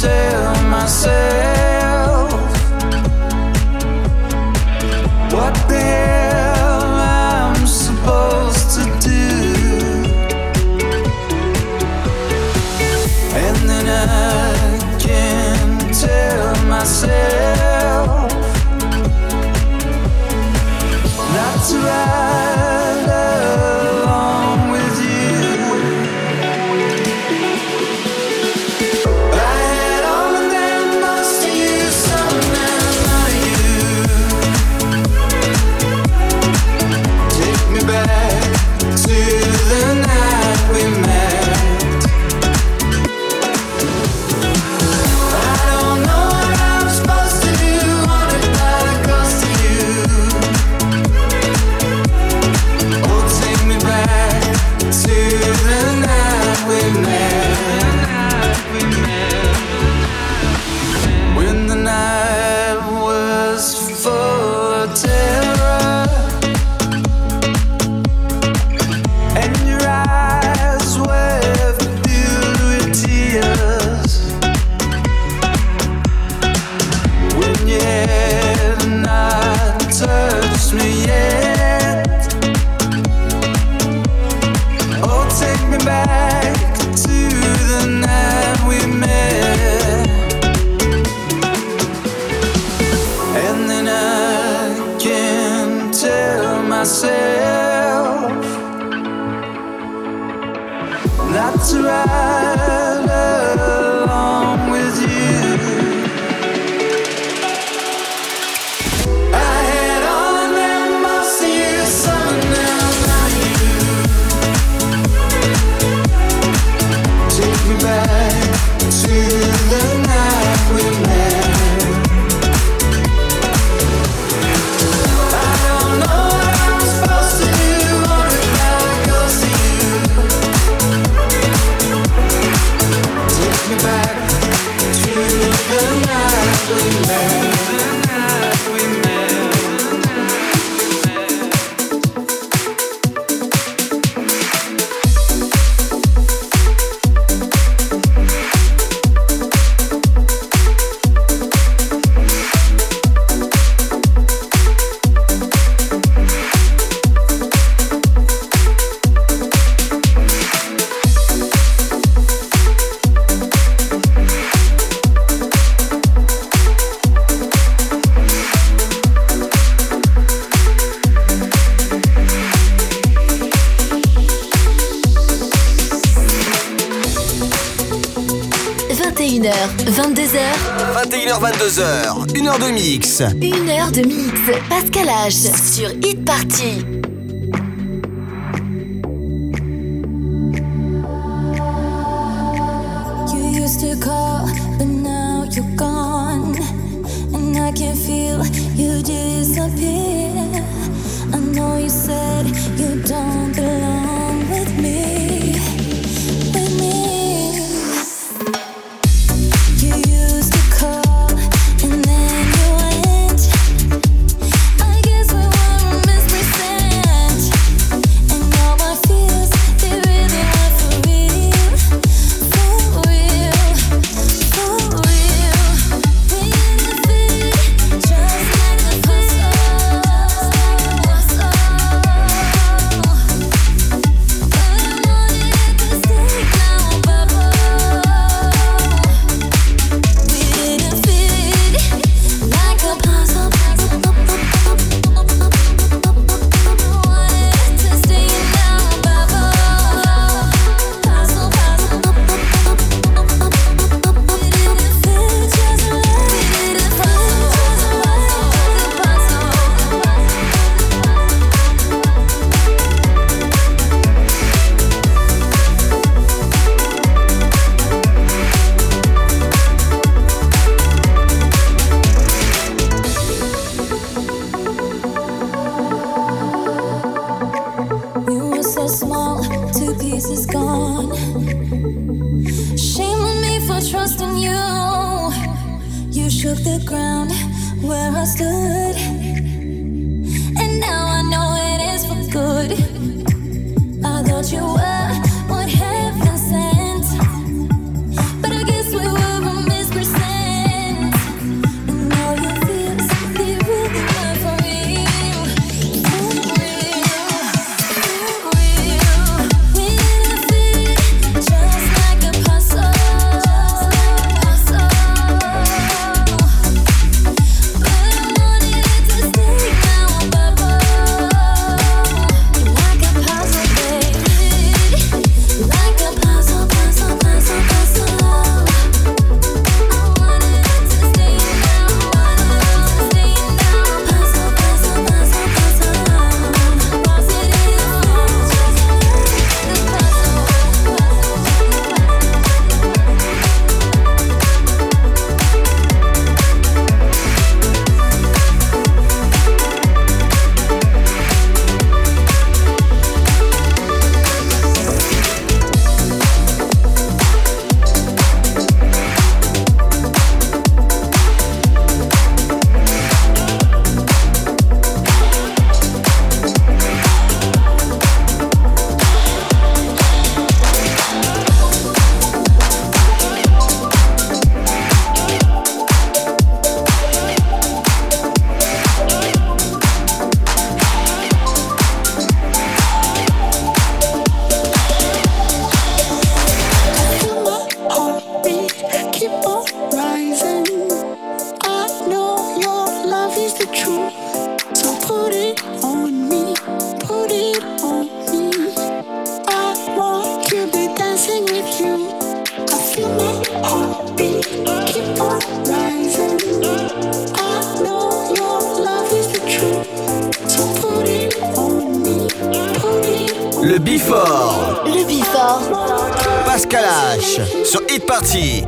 tell myself what the hell I'm supposed to do, and then I can tell myself. 21h, 22h. 21h, 22h. 1h de mix. 1h de mix. Pascal H. Sur Hit Party. Pascal H sur Hit Party.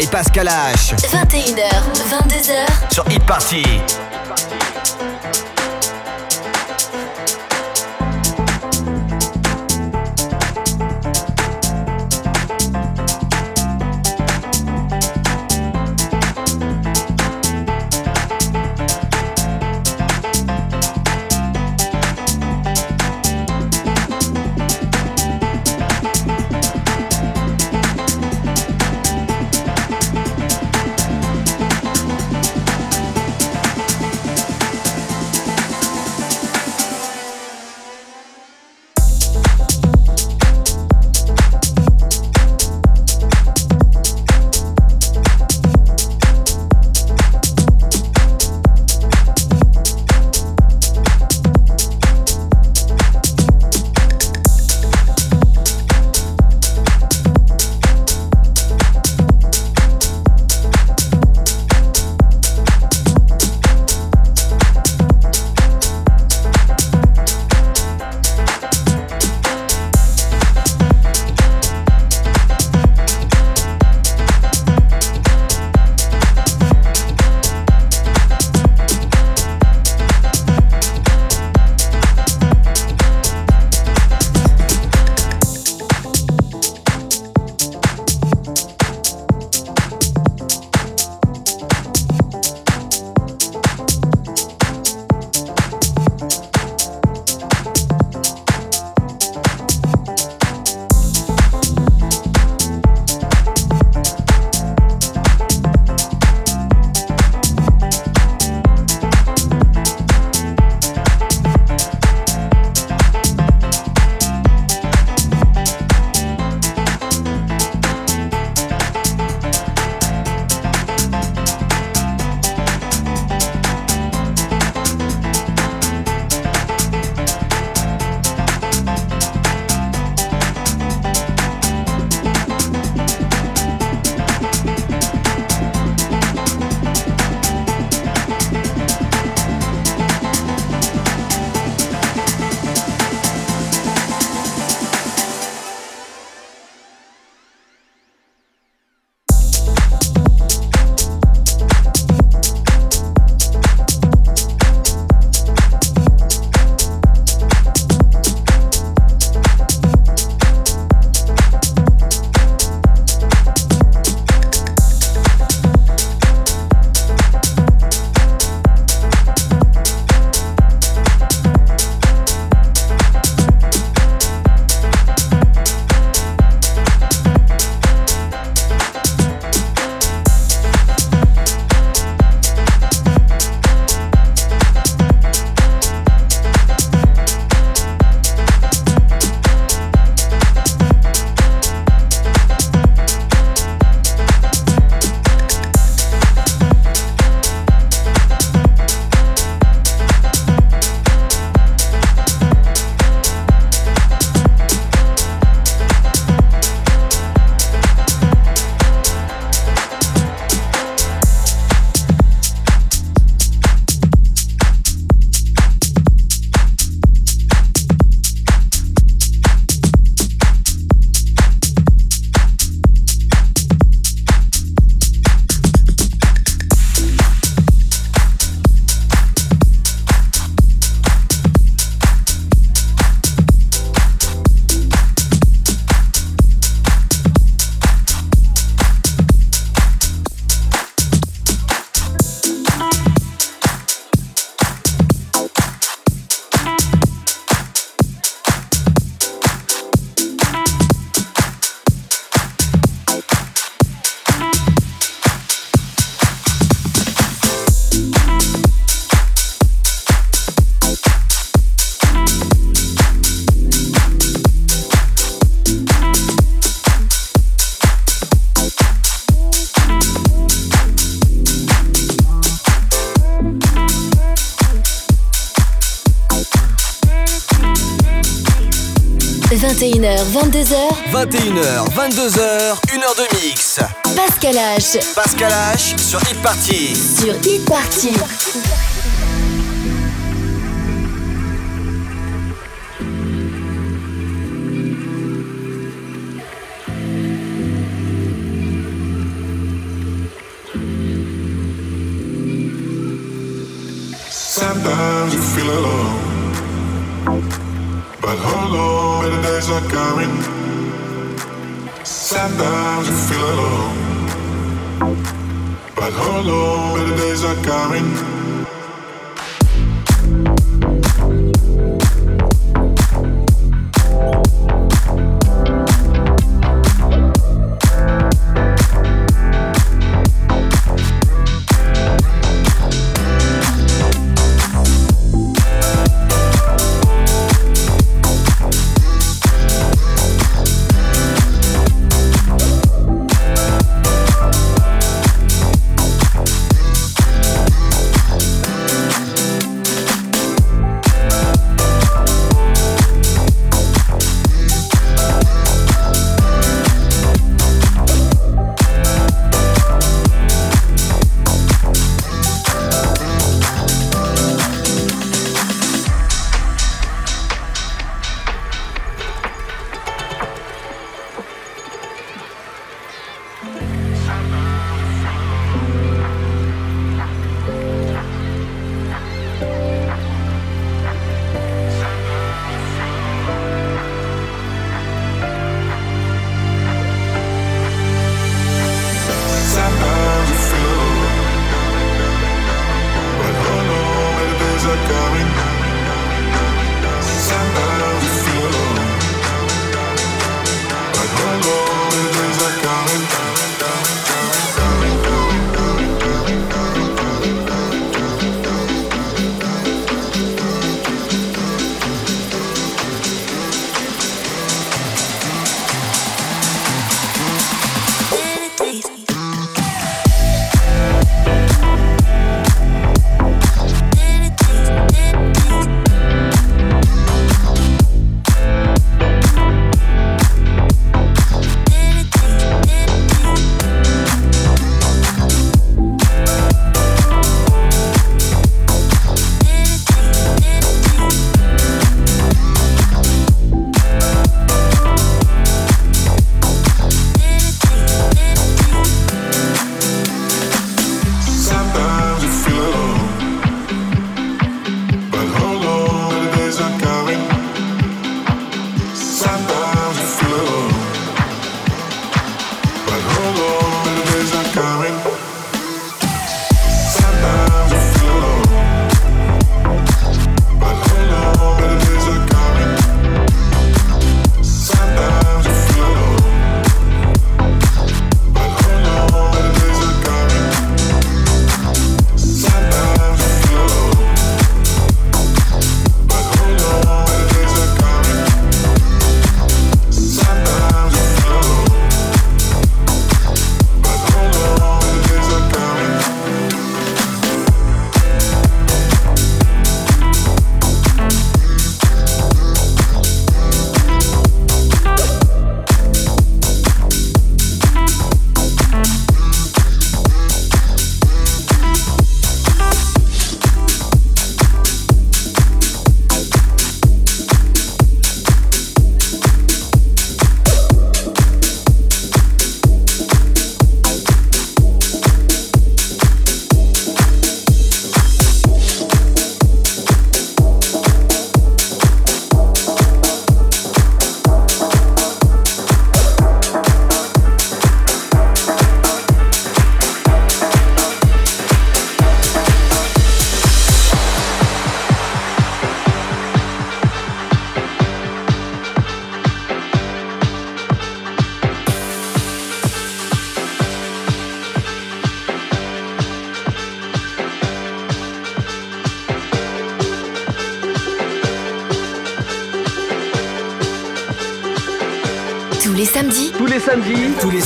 Et passe qu'à la. 21h, 22h, 1h de mix. Pascal H. Pascal H sur Hit Party. Sur Hit Party. Sometimes you feel alone, but hold on, better days are coming. Sometimes you feel alone, but hold on, better days are coming.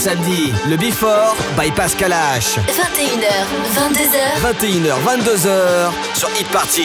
samedi, le Before by Pascal 21h, 22h. 21h, 22h sur Hit Party.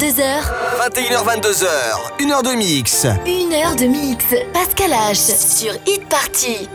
21h22h. 21h22h. 1 heure de mix. 1 heure de mix. Pascal H sur Hit Party.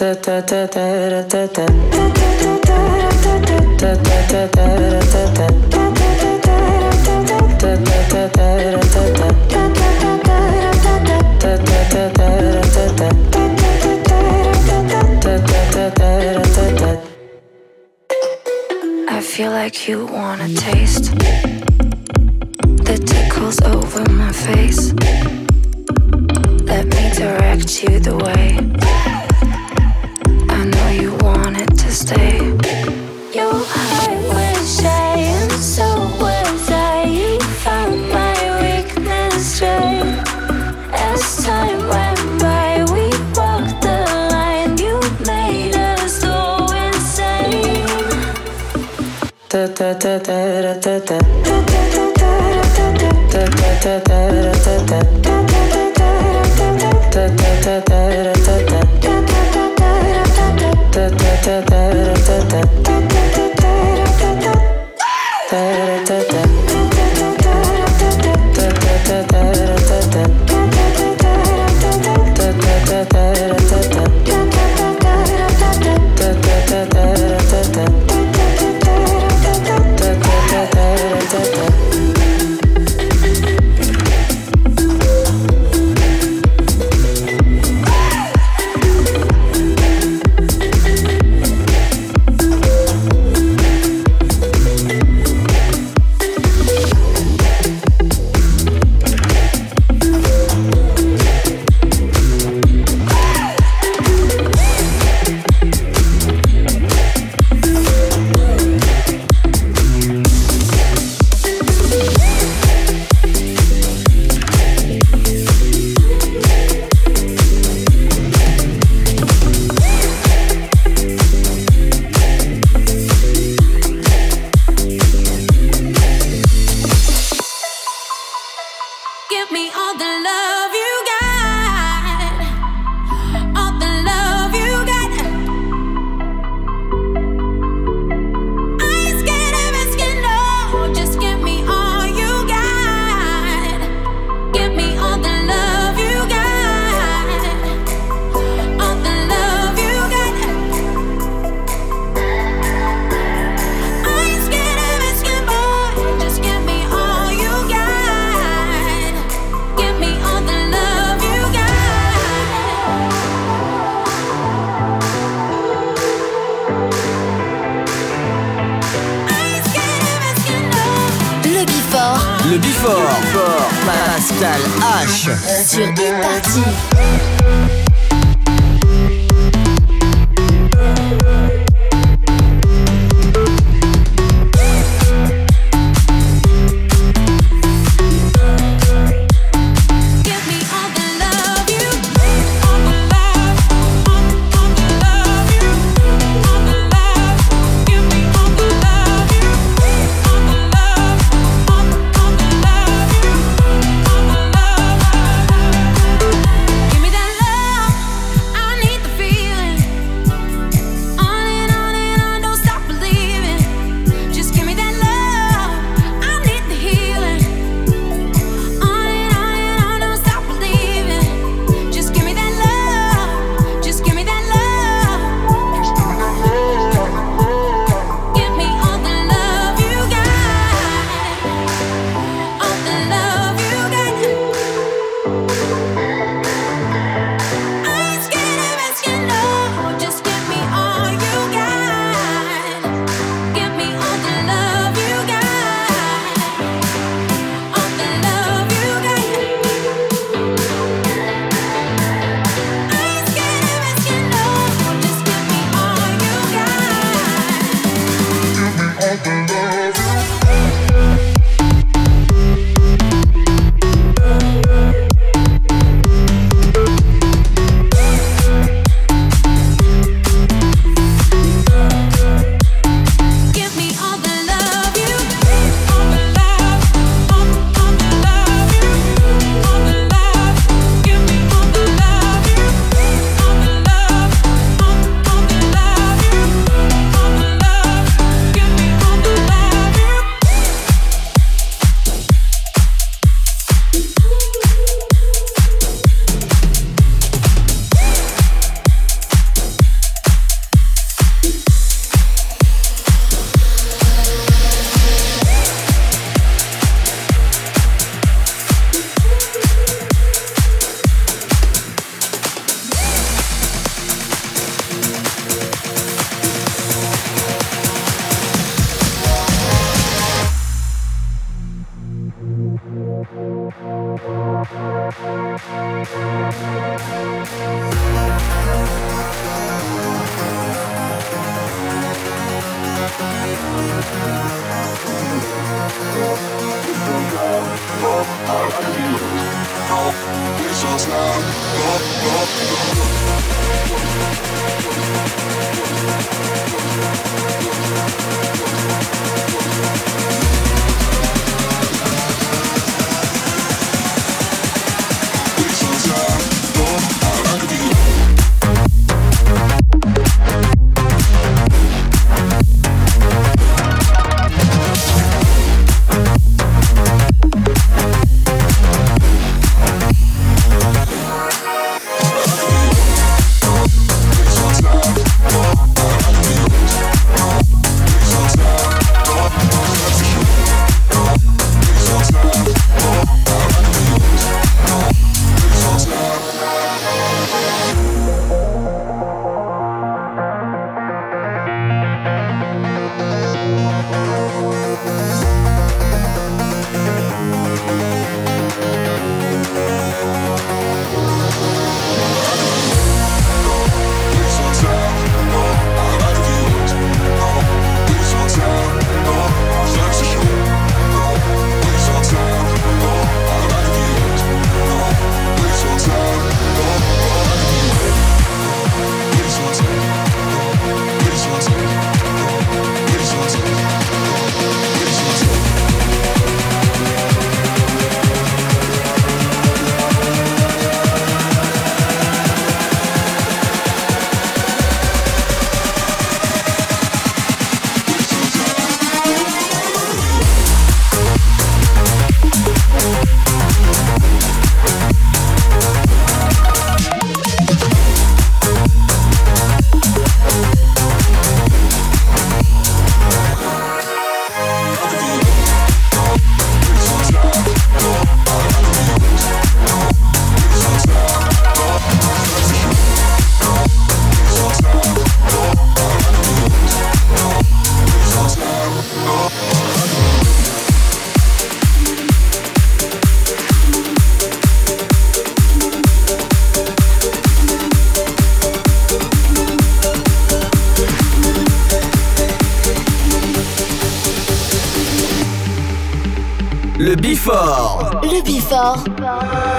I feel like you wanna taste the tickles over my face. Let me direct you the way. stay.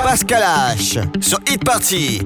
Pascal H sur Hit Party.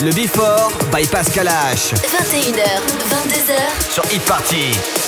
Le Before by Pascal 21h, 22h sur e-party.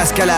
Pascal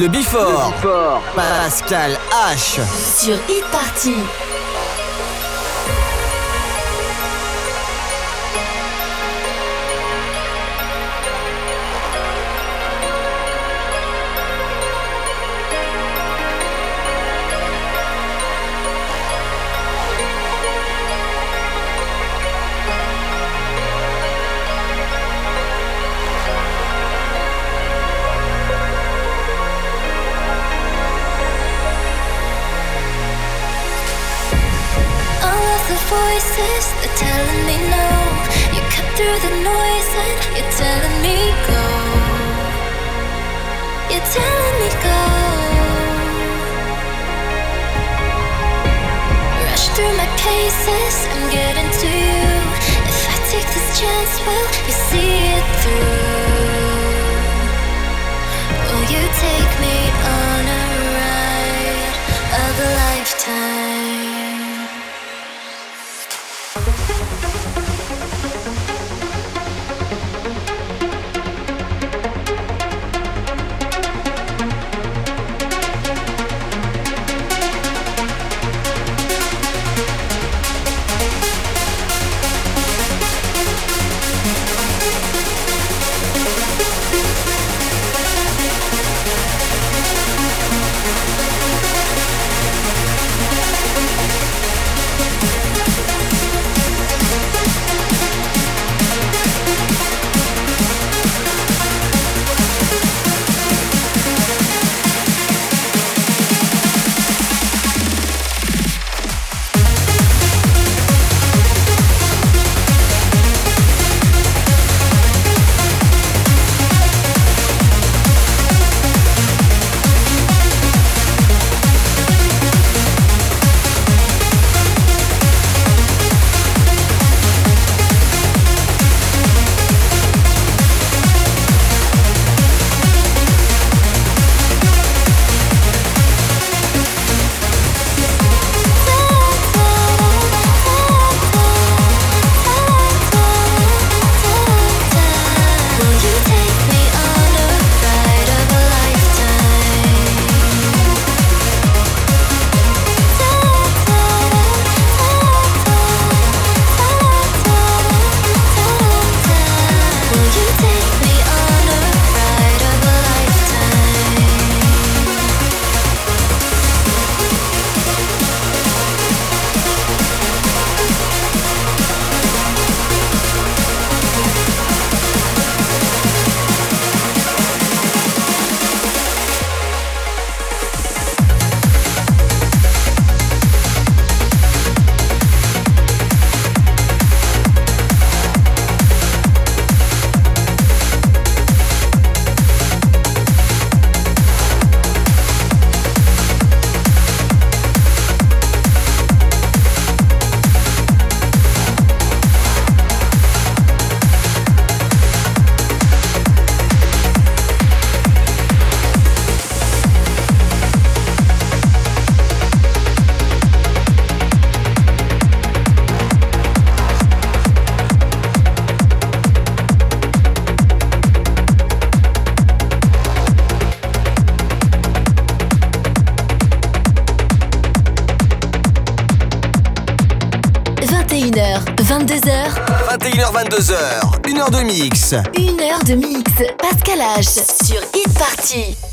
Le Bifort. Pascal H. Sur e-party. voices, they're telling me no. You cut through the noise and you're telling me go. You're telling me go. Rush through my cases, I'm getting to you. If I take this chance, will you see it through? Will you take me on a ride of a lifetime? heure de mix. Une heure de mix. Pascal H. sur It's Party.